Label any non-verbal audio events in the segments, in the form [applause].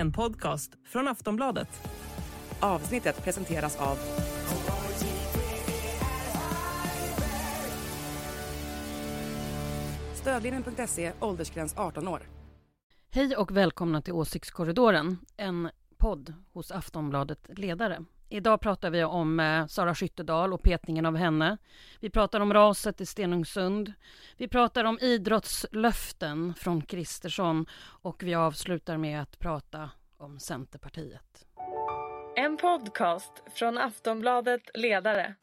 en podcast från Aftonbladet. Avsnittet presenteras av Stödlinjen.se, åldersgräns 18 år. Hej och välkomna till Åsiktskorridoren, en podd hos Aftonbladet Ledare. Idag pratar vi om eh, Sara Skyttedal och petningen av henne. Vi pratar om raset i Stenungsund. Vi pratar om idrottslöften från Kristersson och vi avslutar med att prata om Centerpartiet. En podcast från Aftonbladet Ledare.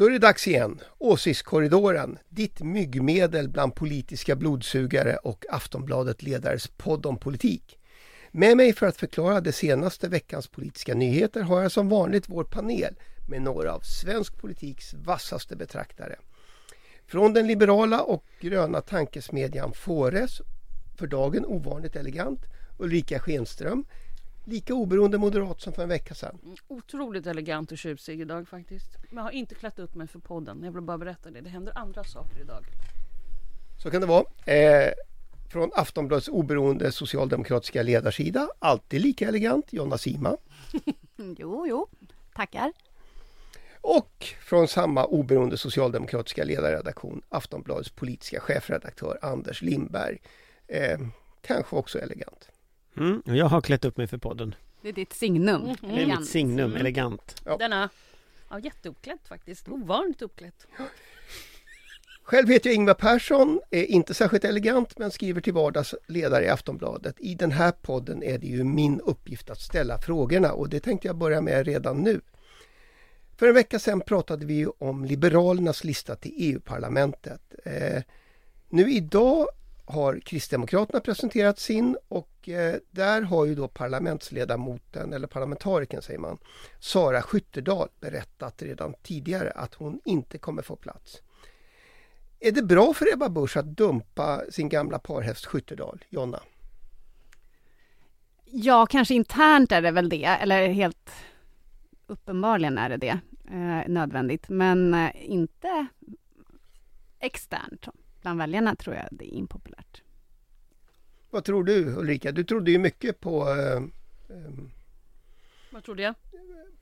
Då är det dags igen. Åsiktskorridoren, ditt myggmedel bland politiska blodsugare och Aftonbladet Ledares podd om politik. Med mig för att förklara de senaste veckans politiska nyheter har jag som vanligt vår panel med några av svensk politiks vassaste betraktare. Från den liberala och gröna tankesmedjan Fores, för dagen ovanligt elegant, Ulrika Schenström, lika oberoende moderat som för en vecka sedan. Otroligt elegant och tjusig idag faktiskt. Men jag har inte klätt upp mig för podden. Jag vill bara berätta det. Det händer andra saker idag. Så kan det vara. Eh, från Aftonbladets oberoende socialdemokratiska ledarsida, alltid lika elegant, Jonna Sima. [laughs] Jo, jo, tackar. Och från samma oberoende socialdemokratiska ledarredaktion, Aftonbladets politiska chefredaktör Anders Lindberg. Eh, kanske också elegant. Mm, och jag har klätt upp mig för podden. Det är ditt signum. Mhm. Det är Elegant. mitt signum, Mm. elegant. Ja. Denna, ja jätteuppklädd faktiskt. Ovanligt uppklädd. Själv heter jag Ingvar Persson, är inte särskilt elegant men skriver till vardags ledare i Aftonbladet. I den här podden är det ju min uppgift att ställa frågorna och det tänkte jag börja med redan nu. För en vecka sedan pratade vi ju om Liberalernas lista till EU-parlamentet. Eh, nu idag har Kristdemokraterna presenterat sin och eh, där har ju då parlamentsledamoten, eller parlamentarikern säger man, Sara Skyttedal berättat redan tidigare att hon inte kommer få plats. Är det bra för Ebba Busch att dumpa sin gamla parhäst Skyttedal, Jonna? Ja, kanske internt är det väl det, eller helt uppenbarligen är det det, eh, nödvändigt, men eh, inte externt. Bland väljarna tror jag det är impopulärt. Vad tror du Ulrika? Du trodde ju mycket på, eh, eh, Vad trodde jag?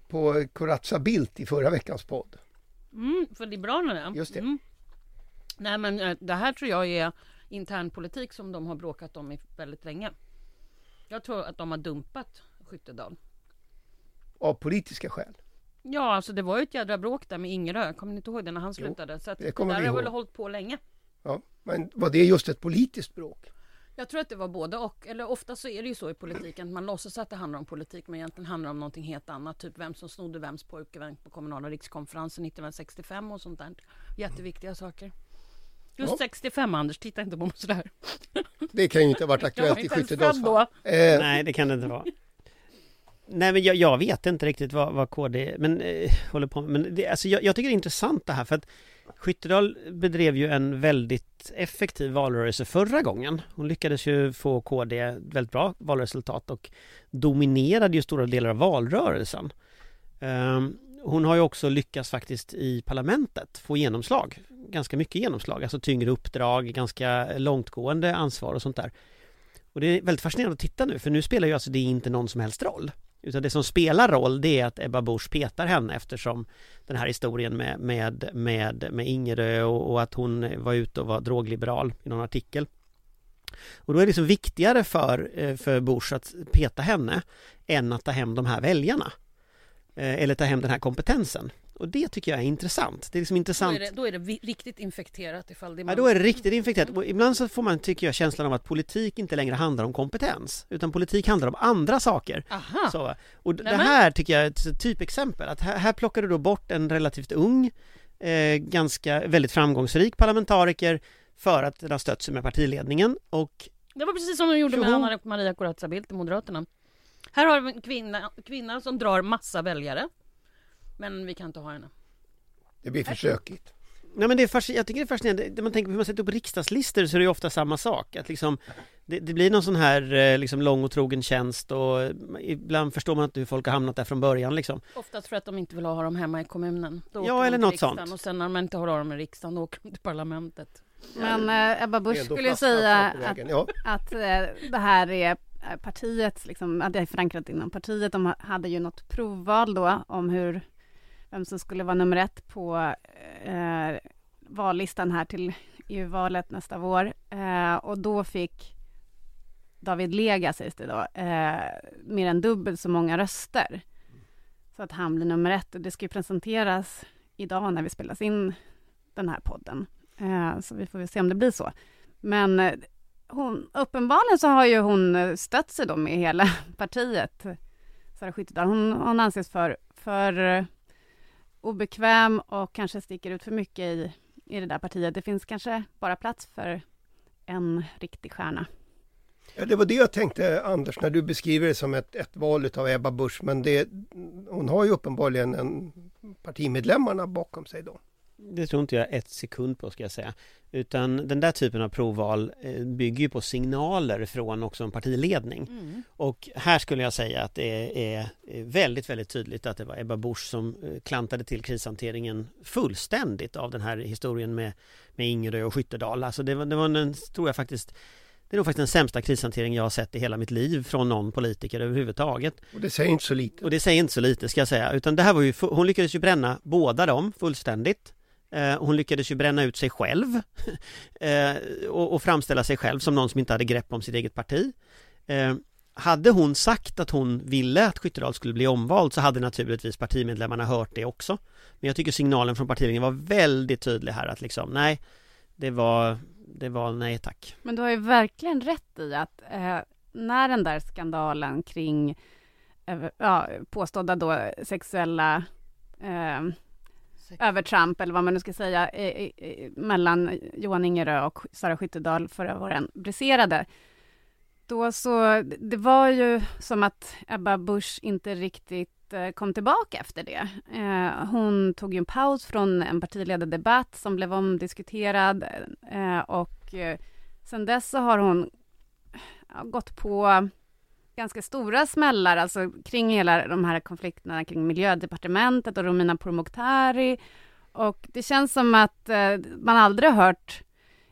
på Corazza Bildt i förra veckans podd. Mm, för Liberalerna? Just det. Mm. Nej men eh, det här tror jag är internpolitik som de har bråkat om i väldigt länge. Jag tror att de har dumpat Skyttedal. Av politiska skäl. Ja, alltså det var ju ett jädra bråk där med Ingerö. Kommer ni inte ihåg det när han Jo, slutade? Så att det det, kommer där har väl hållit på länge. Ja, men var det just ett politiskt bråk? Jag tror att det var både och. Eller ofta så är det ju så i politiken. Man låtsas att det handlar om politik men egentligen handlar det om någonting helt annat. Typ vem som snodde vems pojkvän på kommunala rikskonferensen 1965 och sånt där. Jätteviktiga saker. Just Ja. 65 Anders, titta inte på mig sådär. Det kan ju inte ha varit aktuellt i inte ens Skyttedals född fall. då. Eh, Nej, det kan det inte vara. Nej, men jag, jag vet inte riktigt vad, vad KD men, eh, håller på med. Men det, alltså, jag, jag tycker det är intressant det här för att Skyttedal bedrev ju en väldigt effektiv valrörelse förra gången. Hon lyckades ju få KD väldigt bra valresultat och dominerade ju stora delar av valrörelsen. Ehm, hon har ju också lyckats faktiskt i parlamentet få genomslag. Ganska mycket genomslag, alltså tyngre uppdrag, ganska långtgående ansvar och sånt där. Och det är väldigt fascinerande att titta nu, för nu spelar ju alltså det inte någon som helst roll. Utan det som spelar roll det är att Ebba Busch petar henne eftersom den här historien med, med, med, med Ingerö och, och att hon var ute och var drogliberal i någon artikel. Och då är det liksom viktigare för, eh, för Busch att peta henne än att ta hem de här väljarna. Eh, eller ta hem den här kompetensen. Och det tycker jag är intressant. Det är liksom Då intressant. är, det, då är det riktigt infekterat ifall det är Ja, man... då är det riktigt infekterat. Och ibland så får man, tycker jag, känslan av att politik inte längre handlar om kompetens. Utan politik handlar om andra saker. Aha! Så, och d- det här tycker jag är ett typexempel. Att här, här plockar du då bort en relativt ung, eh, ganska, väldigt framgångsrik parlamentariker för att den har stött sig med partiledningen. Och Det var precis som de gjorde med. Anna Maria Corazza Bildt i Moderaterna. Här har vi en kvinna, kvinna som drar massa väljare. Men vi kan inte ha henne. Det blir för sökigt. Nej men det är fasc- jag tycker det är fascinerande, när man tänker på hur man sätter upp riksdagslistor så är det ju ofta samma sak. Att liksom det, det blir någon sån här eh, liksom lång och trogen tjänst och eh, ibland förstår man inte hur folk har hamnat där från början liksom. Oftast för att de inte vill ha dem hemma i kommunen. Då Ja, eller något sånt. Och sen när man inte har dem i riksdagen, då åker de till parlamentet. Men eh, Ebba Busch skulle ju säga att. Ja. att eh, det här är eh, partiet, liksom, att det är förankrat inom partiet. De ha- hade ju något provval då om hur, vem som skulle vara nummer ett på eh, vallistan här till EU-valet nästa vår. Eh, och då fick David Lega, sägs det då, eh, mer än dubbelt så många röster. Så att han blir nummer ett. Och det ska ju presenteras idag när vi spelas in den här podden. Eh, så vi får väl se om det blir så. Men eh, hon, uppenbarligen så har ju hon eh, stött sig då med hela [laughs] partiet, Sara Skyttedal. Hon, hon anses för, för eh, obekväm och kanske sticker ut för mycket i, i det där partiet. Det finns kanske bara plats för en riktig stjärna. Ja, det var det jag tänkte Anders när du beskriver det som ett, ett val av Ebba Busch men det, hon har ju uppenbarligen en partimedlemmarna bakom sig då. Det tror inte jag ett sekund på ska jag säga. Utan den där typen av provval eh, bygger ju på signaler från också en partiledning. Och här skulle jag säga att det är är väldigt, väldigt tydligt att det var Ebba Busch som eh, klantade till krishanteringen fullständigt av den här historien med, med Ingerö och Skyttedal. Alltså det var, det var en, tror jag faktiskt, det är nog faktiskt den sämsta krishantering jag har sett i hela mitt liv från någon politiker överhuvudtaget. Och det säger inte så lite. Och det säger inte så lite ska jag säga, utan det här var ju, hon lyckades ju bränna båda dem fullständigt. Eh, hon lyckades ju bränna ut sig själv [laughs] eh, och, framställa sig själv som någon som inte hade grepp om sitt eget parti. Eh, hade hon sagt att hon ville att Skyttedal skulle bli omvald så hade naturligtvis partimedlemmarna hört det också. Men jag tycker signalen från partiledningen var väldigt tydlig här att liksom, nej, det var, det var nej tack. Men du har ju verkligen rätt i att eh, när den där skandalen kring eh, ja, påstådda då sexuella eh, övertramp, eller vad man nu ska säga, eh, eh, mellan Johan Ingerö och Sara Skyttedal förra våren briserade. Då så, det var ju som att Ebba Busch inte riktigt eh, kom tillbaka efter det. Eh, hon tog ju en paus från en partiledardebatt som blev omdiskuterad eh, och eh, sen dess så har hon gått på ganska stora smällar, alltså kring hela de här konflikterna kring miljödepartementet och Romina Pourmokhtari. Och det känns som att eh, man aldrig har hört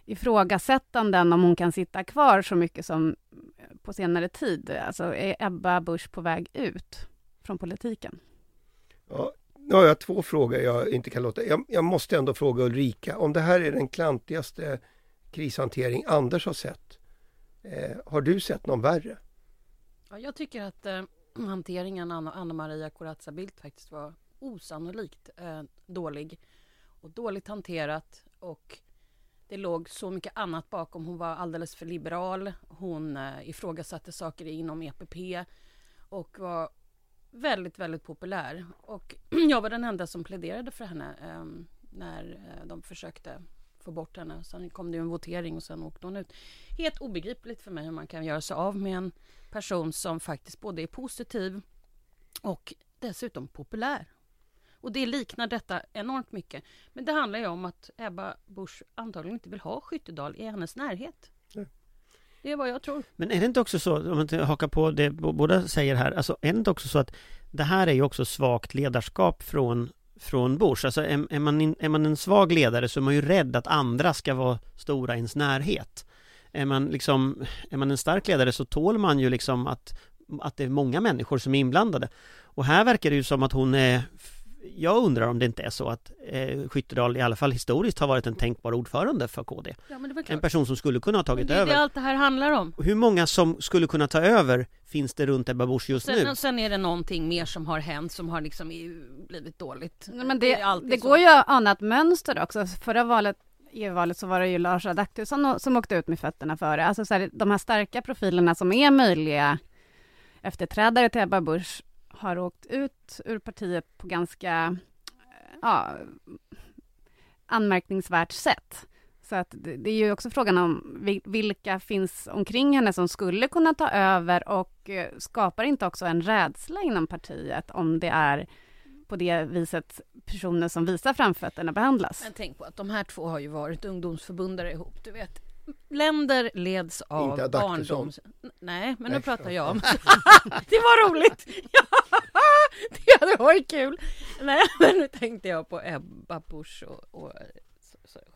ifrågasättanden om hon kan sitta kvar så mycket som eh, på senare tid. Alltså är Ebba Busch på väg ut från politiken? Ja, nu har jag två frågor jag inte kan låta. Jag, jag måste ändå fråga Ulrika, om det här är den klantigaste krishantering Anders har sett. Eh, har du sett någon värre? Ja, jag tycker att eh, [clears throat] hanteringen av Anna, Anna Maria Corazza Bildt faktiskt var osannolikt eh, dålig och dåligt hanterat och det låg så mycket annat bakom. Hon var alldeles för liberal. Hon eh, ifrågasatte saker inom EPP och var väldigt, väldigt populär. Och [clears throat] jag var den enda som pläderade för henne eh, när eh, de försökte få bort henne. Sen kom det ju en votering och sen åkte hon ut. Helt obegripligt för mig hur man kan göra sig av med en person som faktiskt både är positiv och dessutom populär. Och det liknar detta enormt mycket. Men det handlar ju om att Ebba Busch antagligen inte vill ha Skyttedal i hennes närhet. Nej. Det är vad jag tror. Men är det inte också så, om man hakar på det båda säger här, alltså är det inte också så att det här är ju också svagt ledarskap från från Bush, alltså är, är, man in, är man en svag ledare så är man ju rädd att andra ska vara stora i ens närhet. Är man liksom, är man en stark ledare så tål man ju liksom att, att det är många människor som är inblandade. Och här verkar det ju som att hon är jag undrar om det inte är så att eh, Skyttedal i alla fall historiskt har varit en tänkbar ordförande för KD. Ja, men det var En person som skulle kunna ha tagit det är över. det allt det här handlar om. Hur många som skulle kunna ta över finns det runt Ebba Busch just Sen, nu? sen är det någonting mer som har hänt som har liksom blivit dåligt. Nej, men det, det så. går ju att ana ett mönster också. Förra valet, EU-valet, så var det ju Lars Adaktusson som åkte ut med fötterna före. Alltså så här, de här starka profilerna som är möjliga efterträdare till Ebba Busch har åkt ut ur partiet på ganska eh, ja, anmärkningsvärt sätt. Så att det, det är ju också frågan om vilka finns omkring henne som skulle kunna ta över och eh, skapar inte också en rädsla inom partiet om det är på det viset personer som visar framfötterna behandlas. Men tänk på att de här två har ju varit ungdomsförbundare ihop. Du vet, länder leds av Inte barndoms... Nej, men nu Nej, pratar ja. jag om... [laughs] det var roligt! [laughs] det hade varit kul! Nej, [laughs] men nu tänkte jag på Ebba Busch och, och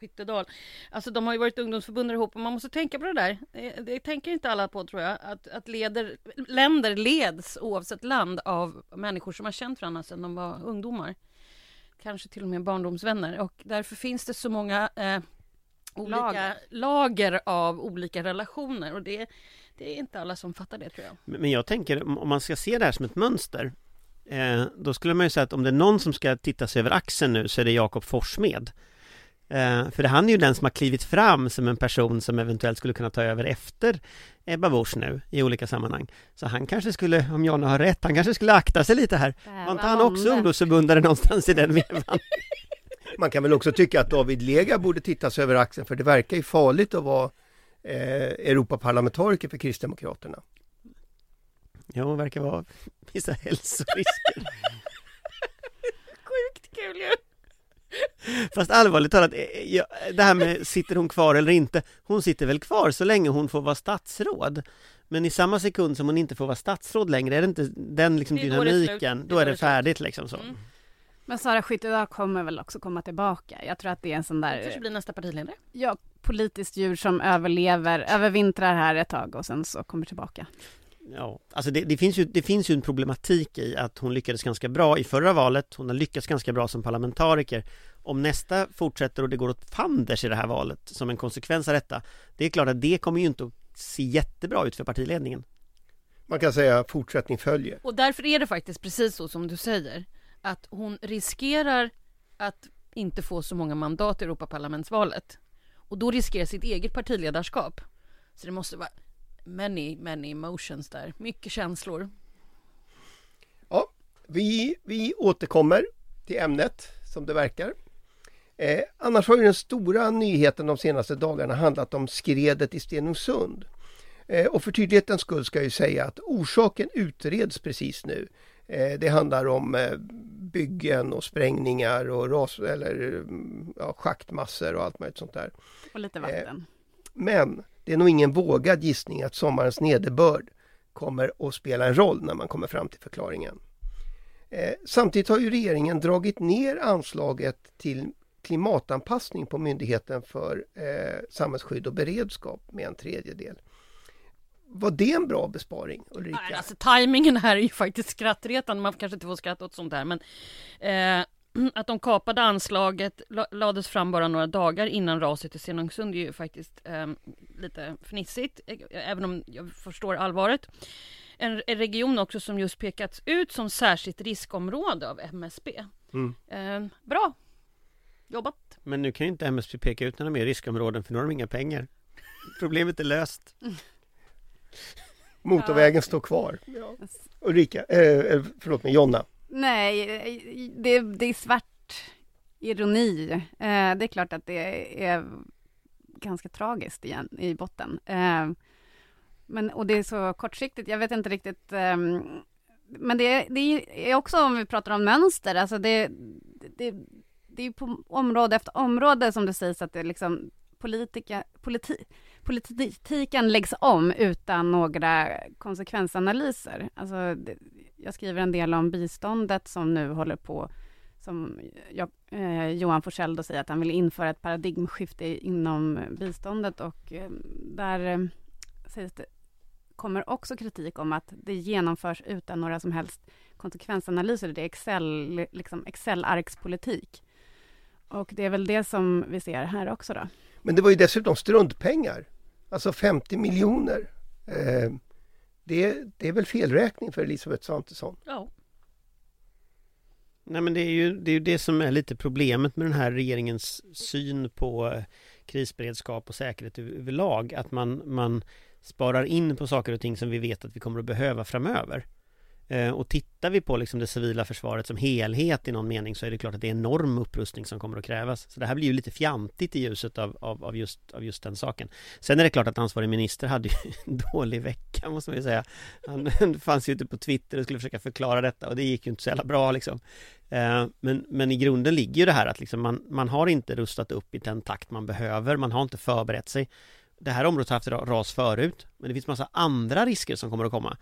Skyttedal. Alltså de har ju varit ungdomsförbund ihop och man måste tänka på det där. Det, det tänker inte alla på tror jag. Att, att leder, länder leds oavsett land av människor som har känt varandra sedan de var ungdomar. Kanske till och med barndomsvänner och därför finns det så många eh, olika lager. Lager. av olika relationer och det, det är inte alla som fattar det tror jag. Men jag tänker om man ska se det här som ett mönster eh, Då skulle man ju säga att om det är någon som ska titta sig över axeln nu så är det Jakob Forssmed eh, För det han är ju den som har klivit fram som en person som eventuellt skulle kunna ta över efter Ebba Busch nu i olika sammanhang Så han kanske skulle, om Jonna har rätt, han kanske skulle akta sig lite här Var inte han också ungdomsförbundare någonstans i den vevan? [laughs] Man kan väl också tycka att David Lega borde titta sig över axeln för det verkar ju farligt att vara eh, Europaparlamentariker för Kristdemokraterna. Jo, verkar vara vissa hälsorisker [laughs] Sjukt kul ju! Fast allvarligt talat, eh, ja, det här med sitter hon kvar eller inte Hon sitter väl kvar så länge hon får vara statsråd Men i samma sekund som hon inte får vara statsråd längre, är det inte den liksom dynamiken, då Det är det färdigt liksom så Mm. Men Sara Skyttedal kommer väl också komma tillbaka. Jag tror att det är en sån Kanske där blir nästa partiledare. ja, politiskt djur som överlever, övervintrar här ett tag och sen så kommer tillbaka. Ja, alltså det, det, finns ju, det finns ju en problematik i att hon lyckades ganska bra i förra valet Hon har lyckats ganska bra som parlamentariker Om nästa fortsätter och det går åt fanders i det här valet som en konsekvens av detta Det är klart att det kommer ju inte att se jättebra ut för partiledningen Man kan säga fortsättning följer. Och därför är det faktiskt precis så som du säger. Att hon riskerar att inte få så många mandat i Europaparlamentsvalet. Och då riskerar sitt eget partiledarskap. Så det måste vara many, many emotions där. Mycket känslor. Ja, vi, vi återkommer till ämnet som det verkar. Eh, annars har ju den stora nyheten de senaste dagarna handlat om skredet i Stenungsund. Eh, och för tydlighetens skull ska jag ju säga att orsaken utreds precis nu. Eh, det handlar om eh, byggen och sprängningar och ras eller ja, schaktmassor och allt möjligt sånt där. Och lite Eh, vatten. Men det är nog ingen vågad gissning att sommarens nederbörd kommer att spela en roll när man kommer fram till förklaringen. Eh, samtidigt har ju regeringen dragit ner anslaget till klimatanpassning på Myndigheten för eh, samhällsskydd och beredskap med en tredjedel. Var det en bra besparing Ulrika? Nej, alltså tajmingen här är ju faktiskt skrattretande. Man kanske inte får skratta åt sånt här, men eh, att de kapade anslaget la- lades fram bara några dagar innan raset i Stenungsund är ju faktiskt eh, lite fnissigt, eh, även om jag förstår allvaret. En, en region också som just pekats ut som särskilt riskområde av MSB. Mm. Eh, bra jobbat! Men nu kan ju inte MSB peka ut några mer riskområden för nu har de inga pengar Problemet är löst [laughs] Motorvägen står kvar. Ja. Ulrika, eh, eh, förlåt mig, Jonna. Nej, det, det är svart ironi. Eh, det är klart att det är ganska tragiskt igen i botten. Eh, men, och det är så kortsiktigt, jag vet inte riktigt. ehm, men det, det är också om vi pratar om mönster, alltså det, det, det är på område efter område som det sägs att det liksom politika, politi, politiken läggs om utan några konsekvensanalyser. Alltså, jag skriver en del om biståndet som nu håller på, som jag, eh, Johan Forssell då säger att han vill införa ett paradigmskifte inom biståndet och eh, där eh, sägs det, kommer också kritik om att det genomförs utan några som helst konsekvensanalyser. Det är Excel, liksom Excel-arkspolitik. Och det är väl det som vi ser här också då. Men det var ju dessutom struntpengar. Alltså 50 miljoner. Eh, det, det är väl felräkning för Elisabeth Svantesson. Ja. Nej men det är, ju, det är ju det som är lite problemet med den här regeringens syn på eh, krisberedskap och säkerhet över- överlag. Att man, man sparar in på saker och ting som vi vet att vi kommer att behöva framöver. Eh, och tittar vi på liksom det civila försvaret som helhet i någon mening så är det klart att det är enorm upprustning som kommer att krävas. Så det här blir ju lite fjantigt i ljuset av, av, av, just, av just den saken. Sen är det klart att ansvarig minister hade ju [laughs] en dålig vecka måste man ju säga. Han fanns ju ute på Twitter och skulle försöka förklara detta och det gick ju inte så jävla bra liksom. Eh, men, men i grunden ligger ju det här att liksom man, man har inte rustat upp i den takt man behöver, man har inte förberett sig. det här området har haft ras förut, men det finns massa andra risker som kommer att komma.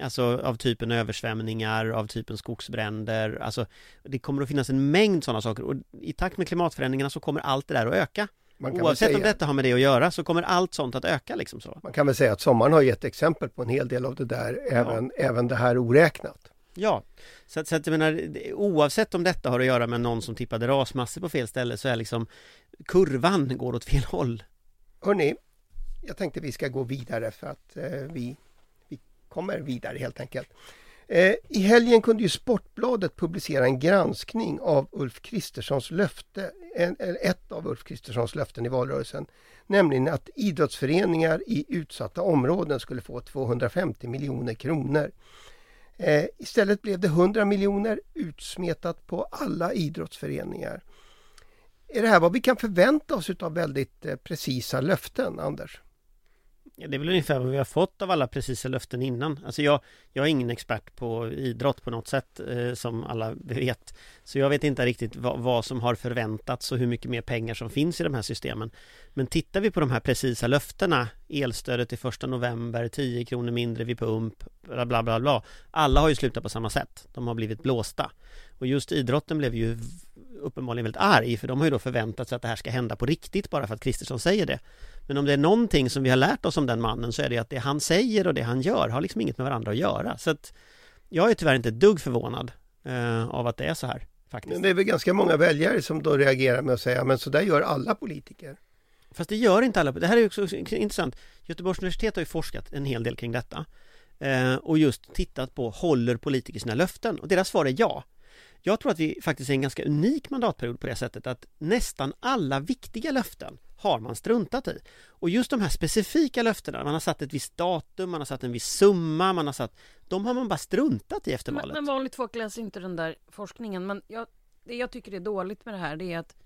Alltså av typen översvämningar, av typen skogsbränder, alltså det kommer att finnas en mängd sådana saker och i takt med klimatförändringarna så kommer allt det där att öka. Oavsett säga, om detta har med det att göra så kommer allt sånt att öka liksom så. Man kan väl säga att sommaren har gett exempel på en hel del av det där, ja. även, även det här oräknat. Ja, så, så att jag menar oavsett om detta har att göra med någon som tippade rasmassor på fel ställe så är liksom kurvan går åt fel håll. Hörni, jag tänkte vi ska gå vidare för att eh, vi kommer vidare helt enkelt. Eh, I helgen kunde ju Sportbladet publicera en granskning av Ulf Kristerssons löfte, en, ett av Ulf Kristerssons löften i valrörelsen, nämligen att idrottsföreningar i utsatta områden skulle få 250 miljoner kronor. Eh, istället blev det 100 miljoner utsmetat på alla idrottsföreningar. Är det här vad vi kan förvänta oss av väldigt eh, precisa löften, Anders? Ja, det är väl ungefär vad vi har fått av alla precisa löften innan. Alltså jag, jag är ingen expert på idrott på något sätt eh, som alla [laughs] vet. Så jag vet inte riktigt vad, vad, som har förväntats och hur mycket mer pengar som finns i de här systemen. Men tittar vi på de här precisa löftena, elstödet till första november, 10 kronor mindre vid pump, bla bla bla bla. Alla har ju slutat på samma sätt. De har blivit blåsta. Och just idrotten blev ju uppenbarligen väldigt arg för de har ju då förväntat sig att det här ska hända på riktigt bara för att Kristersson säger det. Men om det är någonting som vi har lärt oss om den mannen så är det att det han säger och det han gör har liksom inget med varandra att göra. Så att jag är tyvärr inte ett dugg förvånad eh, av att det är så här. Faktiskt. Men det är väl ganska många väljare som då reagerar med att säga men så där gör alla politiker. Fast det gör inte alla. Det här är också intressant. Göteborgs universitet har ju forskat en hel del kring detta eh, och just tittat på håller politiker sina löften? Och deras svar är ja. Jag tror att vi faktiskt är en ganska unik mandatperiod på det sättet att nästan alla viktiga löften har man struntat i. Och just de här specifika löftena, man har satt ett visst datum, man har satt en viss summa, man har satt... De har man bara struntat i efter valet. Men, men vanligt folk läser inte den där forskningen. Men jag, det jag tycker är dåligt med det här, det är att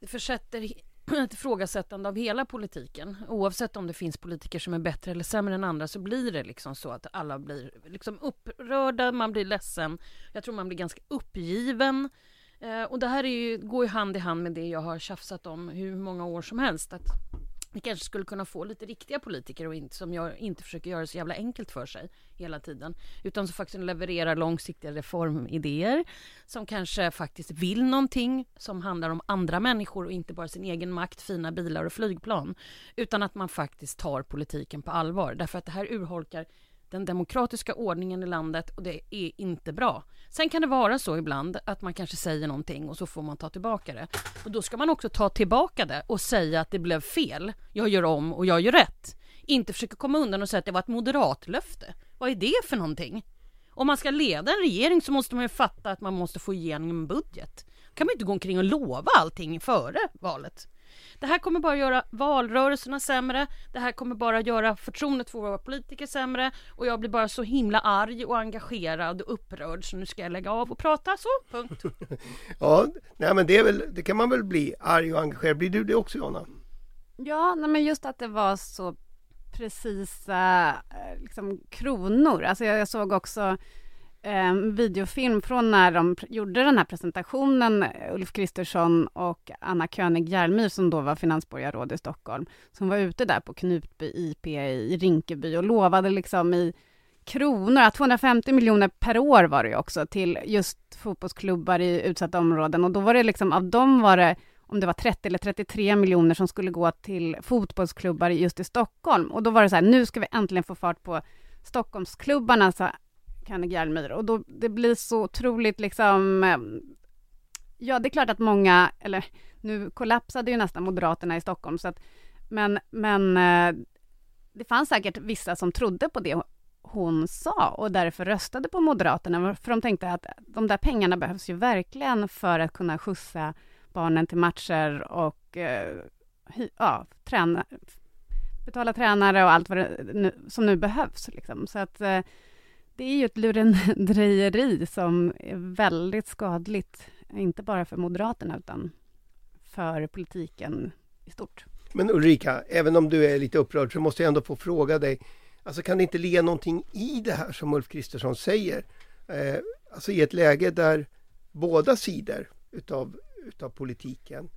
det försätter [clears throat] ett ifrågasättande av hela politiken. Oavsett om det finns politiker som är bättre eller sämre än andra så blir det liksom så att alla blir liksom upprörda, man blir ledsen. Jag tror man blir ganska uppgiven. Eh, och det här är ju, går ju hand i hand med det jag har tjafsat om hur många år som helst. Att vi kanske skulle kunna få lite riktiga politiker och inte, som jag inte försöker göra det så jävla enkelt för sig hela tiden. Utan som faktiskt levererar långsiktiga reformidéer. Som kanske faktiskt vill någonting som handlar om andra människor och inte bara sin egen makt, fina bilar och flygplan. Utan att man faktiskt tar politiken på allvar. Därför att det här urholkar den demokratiska ordningen i landet och det är inte bra. Sen kan det vara så ibland att man kanske säger någonting och så får man ta tillbaka det. Och då ska man också ta tillbaka det och säga att det blev fel. Jag gör om och jag gör rätt. Inte försöka komma undan och säga att det var ett moderatlöfte. Vad är det för någonting? Om man ska leda en regering så måste man ju fatta att man måste få igenom en budget. Kan man inte gå omkring och lova allting före valet. Det här kommer bara göra valrörelserna sämre. Det här kommer bara göra förtroendet för våra politiker sämre. Och jag blir bara så himla arg och engagerad och upprörd så nu ska jag lägga av och prata så, punkt. [laughs] ja, nej men det, är väl, det kan man väl bli, arg och engagerad. Blir du det också Jonna? Ja, nej men just att det var så precisa eh, liksom, kronor. Alltså jag, jag såg också eh, videofilm från när de gjorde den här presentationen, Ulf Kristersson och Anna König Järmyr som då var finansborgarråd i Stockholm, som var ute där på Knutby IP i Rinkeby och lovade liksom i kronor, 250 miljoner per år var det ju också till just fotbollsklubbar i utsatta områden och då var det liksom, av dem var det om det var 30 eller 33 miljoner som skulle gå till fotbollsklubbar just i Stockholm. Och då var det så här, nu ska vi äntligen få fart på Stockholmsklubbarna, så Kanne Järmyr. Och då, det blir så otroligt liksom... Eh, ja, det är klart att många, eller nu kollapsade ju nästan Moderaterna i Stockholm, så att, men, men eh, det fanns säkert vissa som trodde på det hon sa och därför röstade på Moderaterna, för de tänkte att de där pengarna behövs ju verkligen för att kunna skjutsa barnen till matcher och eh, ja, träna, betala tränare och allt vad det nu, som nu behövs. Liksom. Så att eh, det är ju ett lurendrejeri som är väldigt skadligt, inte bara för Moderaterna utan för politiken i stort. Men Ulrika, även om du är lite upprörd så måste jag ändå få fråga dig, alltså kan det inte ligga någonting i det här som Ulf Kristersson säger? Eh, alltså i ett läge där båda sidor utav, utav politiken eh,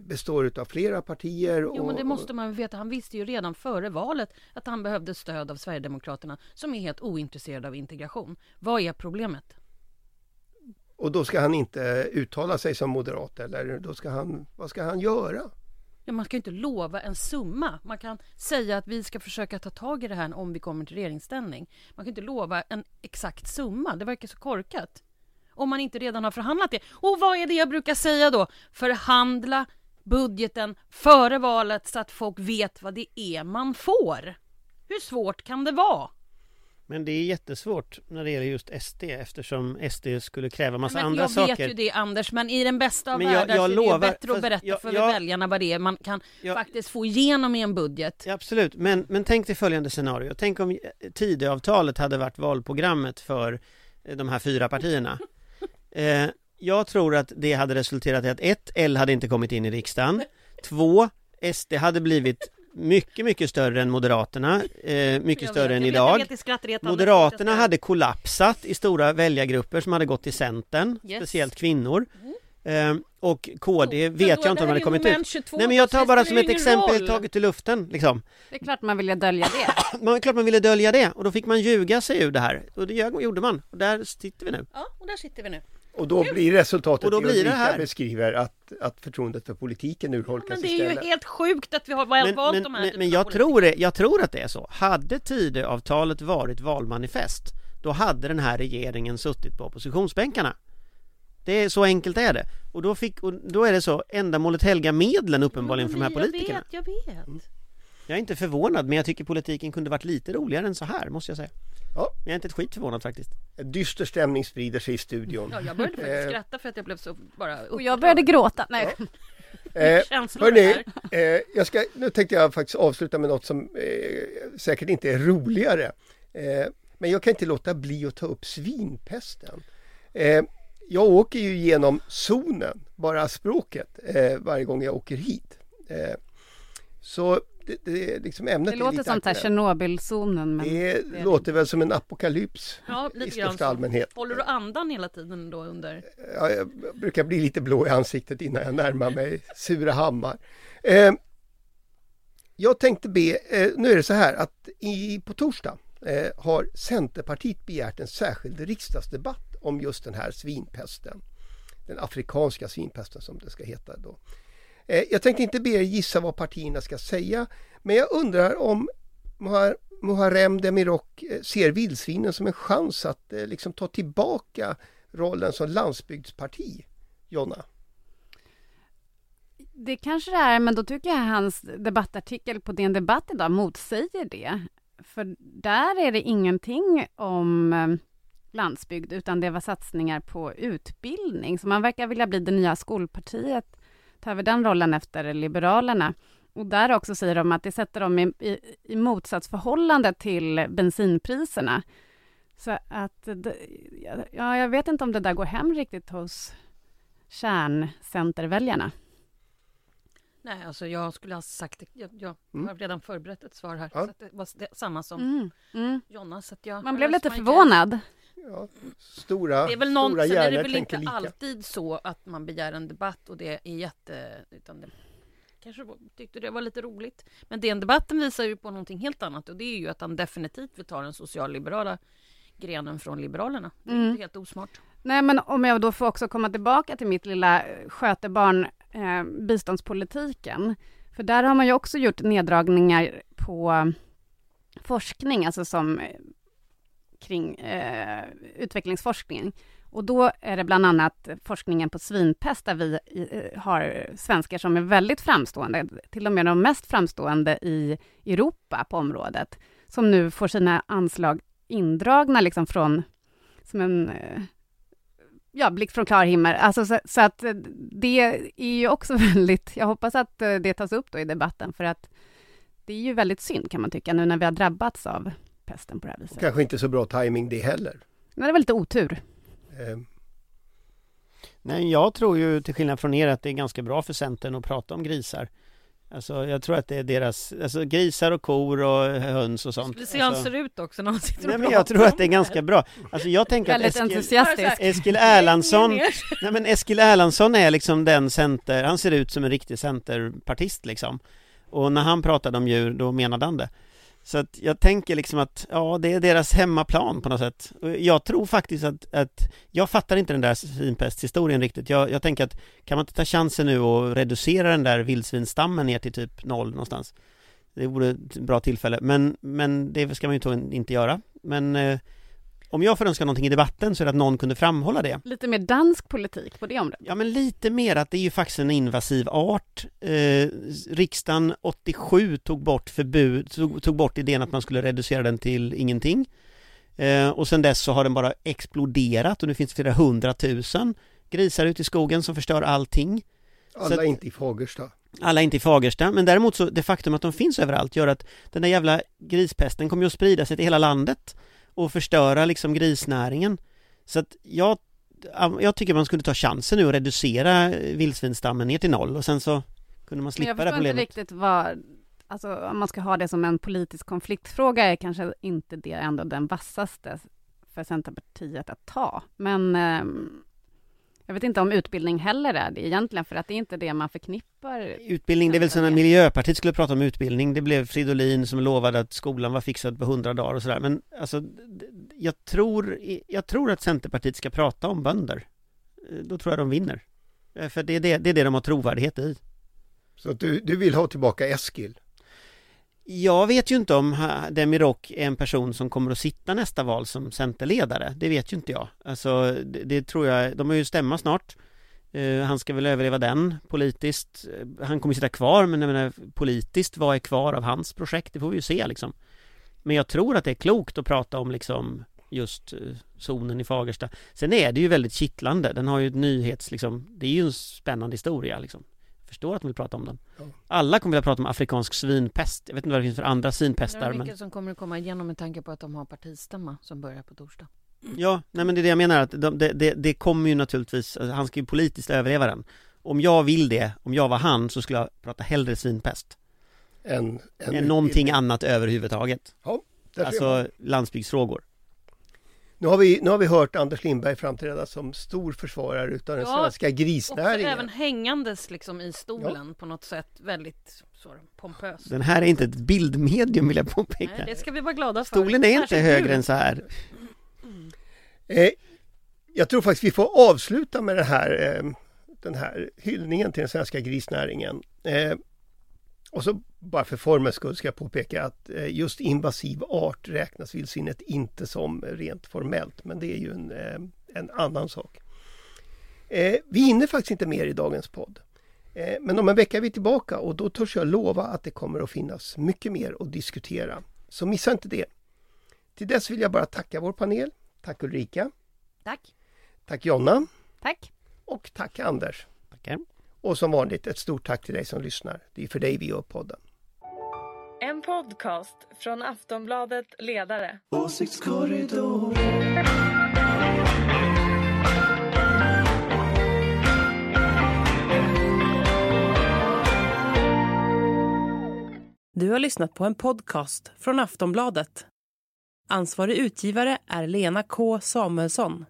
består av flera partier. Och, Jo, men det måste man veta. Han visste ju redan före valet att han behövde stöd av Sverigedemokraterna som är helt ointresserade av integration. Vad är problemet? och då ska han inte uttala sig som moderat eller då ska han, vad ska han göra? Ja, man ska ju inte lova en summa. Man kan säga att vi ska försöka ta tag i det här om vi kommer till regeringsställning. Man kan inte lova en exakt summa. Det verkar så korkat. Om man inte redan har förhandlat det. Och vad är det jag brukar säga då? Förhandla budgeten före valet så att folk vet vad det är man får. Hur svårt kan det vara? Men det är jättesvårt när det gäller just SD eftersom SD skulle kräva massa men andra jag saker. vet ju det Anders, men i den bästa av Men jag- världar jag så är lovar- det ju bättre att berätta jag- för jag- väljarna vad det är man kan Jag- faktiskt få igenom i en budget. Ja, absolut, men, men tänk dig följande scenario. Tänk om eh, Tidöavtalet hade varit valprogrammet för eh, de här fyra partierna. [laughs] Eh, jag tror att det hade resulterat i att ett, L hade inte kommit in i riksdagen. Två, SD hade blivit mycket, mycket större än Moderaterna, eh, mycket Jag större vet, än vet, idag. vet, det är. Moderaterna hade kollapsat i stora väljargrupper som hade gått till Centern, Yes. speciellt kvinnor. Eh, och KD Men vet jag inte det om de hade är kommit ut. 22, Nej men jag tar bara det som ett exempel roll. taget ur luften liksom. Det är klart man ville dölja det. [clears throat] Man, klart man ville dölja det och då fick man ljuga sig ur det här. Och det gjorde man. Och där sitter vi nu. Ja, och där sitter vi nu. Och då blir resultatet Och då blir det här. beskriver att, att förtroendet för politiken urholkas Men det är istället. ju helt sjukt att vi har valt Men, valt men, de här men, men jag, tror det, jag tror att det är så. Hade Tidöavtalet varit valmanifest då hade den här regeringen suttit på oppositionsbänkarna. Det är så enkelt är det. Och då, fick, och då är det så, ändamålet helga medlen uppenbarligen för de här Men politikerna. Jag vet, jag vet. Jag är inte förvånad men jag tycker politiken kunde varit lite roligare än så här måste jag säga. Ja. Men jag är inte ett skit förvånad faktiskt. En dyster stämning sprider sig i studion. Ja, jag började faktiskt Eh. skratta för att jag blev så bara Och jag började gråta. Nej. [laughs] Eh, Känslor hörni, eh, jag ska, nu tänkte jag faktiskt avsluta med något som eh, säkert inte är roligare. Eh, men jag kan inte låta bli att ta upp svinpesten. Eh, jag åker ju genom zonen, bara språket, eh, varje gång jag åker hit. Eh, så det, det, liksom ämnet Det låter som. Tjernobylzonen. Men... Det det låter väl som en apokalyps Ja, i största allmänhet. Håller du andan hela tiden då under? Ja, jag brukar bli lite blå i ansiktet innan jag närmar mig Surahammar. Eh, jag tänkte be, eh, nu är det så här att i, på torsdag eh, har Centerpartiet begärt en särskild riksdagsdebatt om just den här svinpesten. Den afrikanska svinpesten som det ska heta då. Eh, jag tänkte inte be er gissa vad partierna ska säga, men jag undrar om Muharrem Demirok eh, ser vildsvinen som en chans att eh, liksom ta tillbaka rollen som landsbygdsparti, Jonna? Det kanske det är, men då tycker jag hans debattartikel på DN Debatt idag motsäger det. För där är det ingenting om landsbygd, utan det var satsningar på utbildning. Så man verkar vilja bli det nya skolpartiet, ta över den rollen efter Liberalerna. Och där också säger de att det sätter dem i, i, i motsatsförhållande till bensinpriserna. Så att, ja, jag vet inte om det där går hem riktigt hos kärncenterväljarna. Nej, alltså jag skulle ha sagt det. Jag, jag Mm. har redan förberett ett svar här. Ja. Så att det var det, samma som Mm. Mm. Jonna. Så att jag, Man blev lite förvånad. Ja, stora, Det är väl någon, stora sen är det hjärnor väl inte lika. alltid så att man begär en debatt och det är jätte... Utan det, kanske tyckte det var lite roligt. Men den debatten visar ju på någonting helt annat och det är ju att han definitivt vill ta den socialliberala grenen från Liberalerna. Det är Mm. inte helt osmart. Nej, men om jag då får också komma tillbaka till mitt lilla eh, skötebarn, eh, biståndspolitiken. För där har man ju också gjort neddragningar på eh, forskning, alltså som eh, kring eh, utvecklingsforskning. Och då är det bland annat forskningen på svinpest där vi eh, har svenskar som är väldigt framstående, till och med de mest framstående i Europa på området, som nu får sina anslag indragna liksom från, som en eh, ja, blick från klar himmel. Alltså, så, så att eh, det är ju också [laughs] väldigt, jag hoppas att det tas upp då i debatten, för att det är ju väldigt synd kan man tycka, nu när vi har drabbats av pesten på det här viset. Kanske inte så bra timing det heller. Men det var lite otur. Eh, Nej, jag tror ju till skillnad från er att det är ganska bra för Centern att prata om grisar. Alltså jag tror att det är deras, alltså grisar och kor och höns och sånt. Det ser hur han alltså, ser ut också när han sitter och Nej men jag tror att det är ganska bra. Alltså jag tänker att Eskil. Eskil Erlandsson Nej men Eskil Erlandsson är liksom den center, han ser ut som en riktig centerpartist liksom Och när han pratade om djur, då menade han det så att jag tänker liksom att, ja det är deras hemmaplan på något sätt. Och Jag tror faktiskt att, att jag fattar inte den där svinpesthistorien riktigt. Jag, jag tänker att, kan man inte ta chansen nu och reducera den där vildsvinsstammen ner till typ noll någonstans? Det vore ett bra tillfälle, men, men det ska man ju inte göra. Men eh, om jag får önska någonting i debatten så är det att någon kunde framhålla det. Lite mer dansk politik på det området. Ja men lite mer att det är ju faktiskt en invasiv art. Eh, Riksdagen 87 tog bort förbud, tog, tog bort idén att man skulle reducera den till ingenting. Eh, Och sen dess så har den bara exploderat och nu finns det flera hundratusen grisar ute i skogen som förstör allting. Alla Så- inte i Fagersta. alla inte i Fagersta, men däremot så det faktum att de finns överallt gör att den där jävla grispesten kommer ju att sprida sig till hela landet och förstöra liksom grisnäringen. Så att jag, jag tycker man skulle ta chansen nu och reducera vildsvinsstammen ner till noll och sen så kunde man Men slippa jag det här förstår inte problemet. riktigt vad, alltså om man ska ha det som en politisk konfliktfråga är kanske inte det ändå den vassaste för Centerpartiet att ta. Men ehm, jag vet inte om utbildning heller är det egentligen, för att det är inte det man förknippar. Utbildning, det är väl som när. Miljöpartiet skulle prata om utbildning, det blev Fridolin som lovade att skolan var fixad på hundra dagar och sådär, men alltså jag tror, jag tror att Centerpartiet ska prata om bönder. Eh, Då tror jag de vinner. Eh, För det är det, det, är det de har trovärdighet i. Så att du, du vill ha tillbaka Eskil. Jag vet ju inte om Demirok är en person som kommer att sitta nästa val som Centerledare. Det vet ju inte jag. Alltså, det, det tror jag, de har ju stämma snart. Uh, han ska väl överleva den politiskt. Eh, han kommer sitta kvar, men jag menar politiskt, vad är kvar av hans projekt? Det får vi ju se liksom. Men jag tror att det är klokt att prata om liksom just eh, zonen i Fagersta. Sen är det ju väldigt kittlande. Den har ju ett nyhets liksom, det är ju en spännande historia liksom. Förstår att de vill prata om den. Ja. Alla kommer vilja prata om afrikansk svinpest. Jag vet inte vad det finns för andra Det svinpestar är men... mycket som kommer att komma igenom med tanke på att de har partistämma som börjar på torsdag. Ja, nej men det är det jag menar att de, det, det, det kommer ju naturligtvis, alltså, han ska ju politiskt överleva den Om jag vill det, om jag var han så skulle jag prata hellre svinpest Än, än Än någonting annat överhuvudtaget man. Alltså landsbygdsfrågor Nu har, vi, nu har vi hört Anders Lindberg framträda som stor försvarare utav den Ja, svenska grisnäringen. även hängandes liksom i stolen på något sätt väldigt så, pompös. Den här är inte ett bildmedium vill jag Nej, påpeka det ska vi vara glada för. Stolen är inte Särskilt högre du. än så här Eh, jag tror faktiskt vi får avsluta med det här, eh, den här hyllningen till den svenska grisnäringen. Eh, och så bara för formens skull ska jag påpeka att eh, just invasiv art räknas vildsvinet inte som rent formellt, men det är ju en, eh, en annan sak. Eh, vi hinner faktiskt inte mer i dagens podd. Men om en vecka är vi tillbaka och då törs jag lova att det kommer att finnas mycket mer att diskutera. Så missa inte det. Till dess vill jag bara tacka vår panel. Tack Ulrika. Tack. Tack Jonna Tack. och tack Anders. Tackar. Och som vanligt ett stort tack till dig som lyssnar. Det är för dig vi gör podden. En podcast från Aftonbladet Ledare. Du har lyssnat på en podcast från Aftonbladet. Ansvarig utgivare är Lena K Samuelsson.